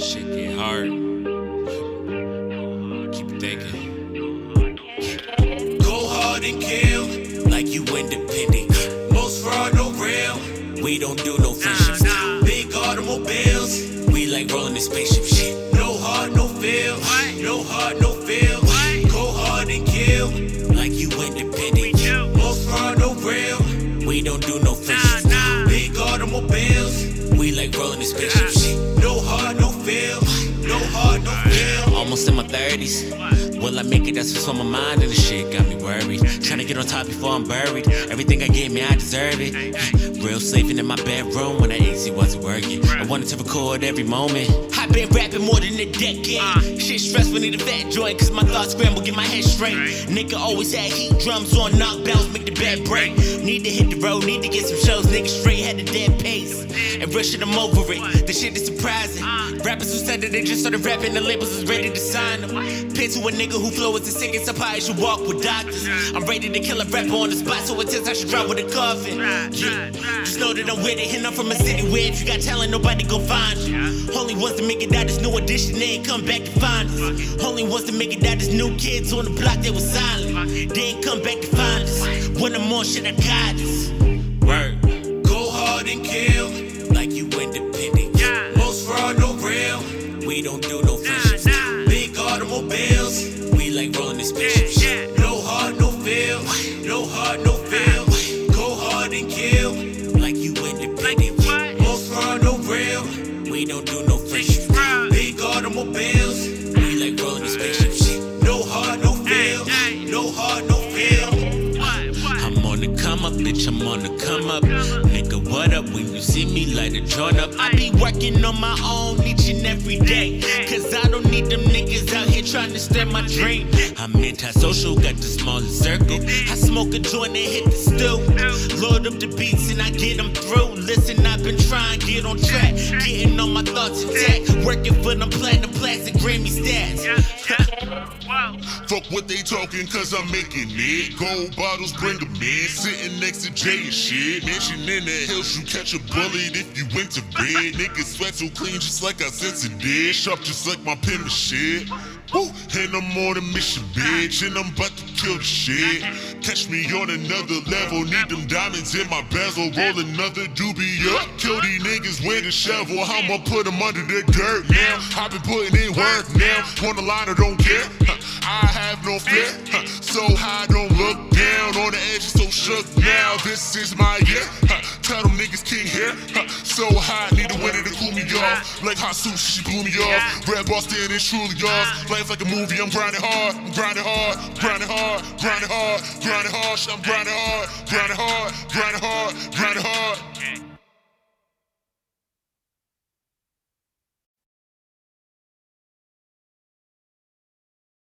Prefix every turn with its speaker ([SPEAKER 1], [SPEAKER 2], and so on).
[SPEAKER 1] Shit get hard. Keep thinking. Go hard and kill like you independent. Most fraud, no real. We don't do no friendships. Big automobiles. We like rolling the spaceship shit. No hard, no feel. No hard, no feel. Go hard and kill like you independent. Most fraud, no real. We don't do no friendships. Big automobiles. We like rolling the spaceship shit feel. Almost in my 30s. Will I make it? That's what's on my mind, and the shit got me worried. Trying to get on top before I'm buried. Everything I get me, I deserve it. Real sleeping in my bedroom when that AC wasn't working. I wanted to record every moment. I've been rapping more than a decade. Shit stressful, need a fat joint, cause my thoughts scramble, get my head straight. Nigga always had heat drums on knockdowns, make the bed break. Need to hit the road, need to get some shows. Nigga straight had a dead pace. And rushing them over it. The shit is surprising. Rappers who said that they just started rapping, the labels is ready to sign them. Pin to a nigga who flow is the sickest, I probably should walk with doctors. I'm ready to kill a rapper on the spot, so intense I should drop with a coffin. Yeah. Just know that I'm with it, and I'm from a city where if you got talent, nobody gon' find you. Only wants to make it out this new edition, they ain't come back to find us. Only wants to make it out this new kids on the block, they was silent. They ain't come back to find us. When I'm on shit, I got this. Word. Go hard and kill, like you independent. We don't do no friendships. Big automobiles, we like rolling in spaceships. No heart, no feel. No heart, no feel. I'm on the come up, bitch, I'm on the come up. Nigga, what up when you see me light a joint up? I be working on my own each and every day. Cause I don't need them niggas out here trying to steal my dream. I'm antisocial, got the smallest circle. I smoke a joint and hit the stool. Load up the beats and I get them through. Listen, I've been trying to get on track. Getting thoughts intact. Working for them platinum plastic Grammy stats.
[SPEAKER 2] Fuck what they talking, cause I'm making it. Gold bottles, bring them in. Sitting next to Jay and shit. Mansion in the hills, you catch a bullet if you went to bed. Niggas sweat so clean, just like I sense it. Sharp, just like my penmanship. Woo! And I'm on a mission, bitch. And I'm about to kill the shit. Catch me on another level. Need them diamonds in my bezel. Roll another doobie up. Kill these niggas with a shovel. I'ma put them under the dirt now. I've been putting in work now. On the line, I don't care. I have no fear. So high, don't look down. On the edge, so shook now. This is my year. Tell them niggas king here. So high, need a winner to cool me off. Like hot sushi, she blew me off. Red Boston is truly yours. Life like a movie, I'm grinding hard. I'm grinding hard, grinding hard, grinding hard, grinding hard. I'm grinding hard, grinding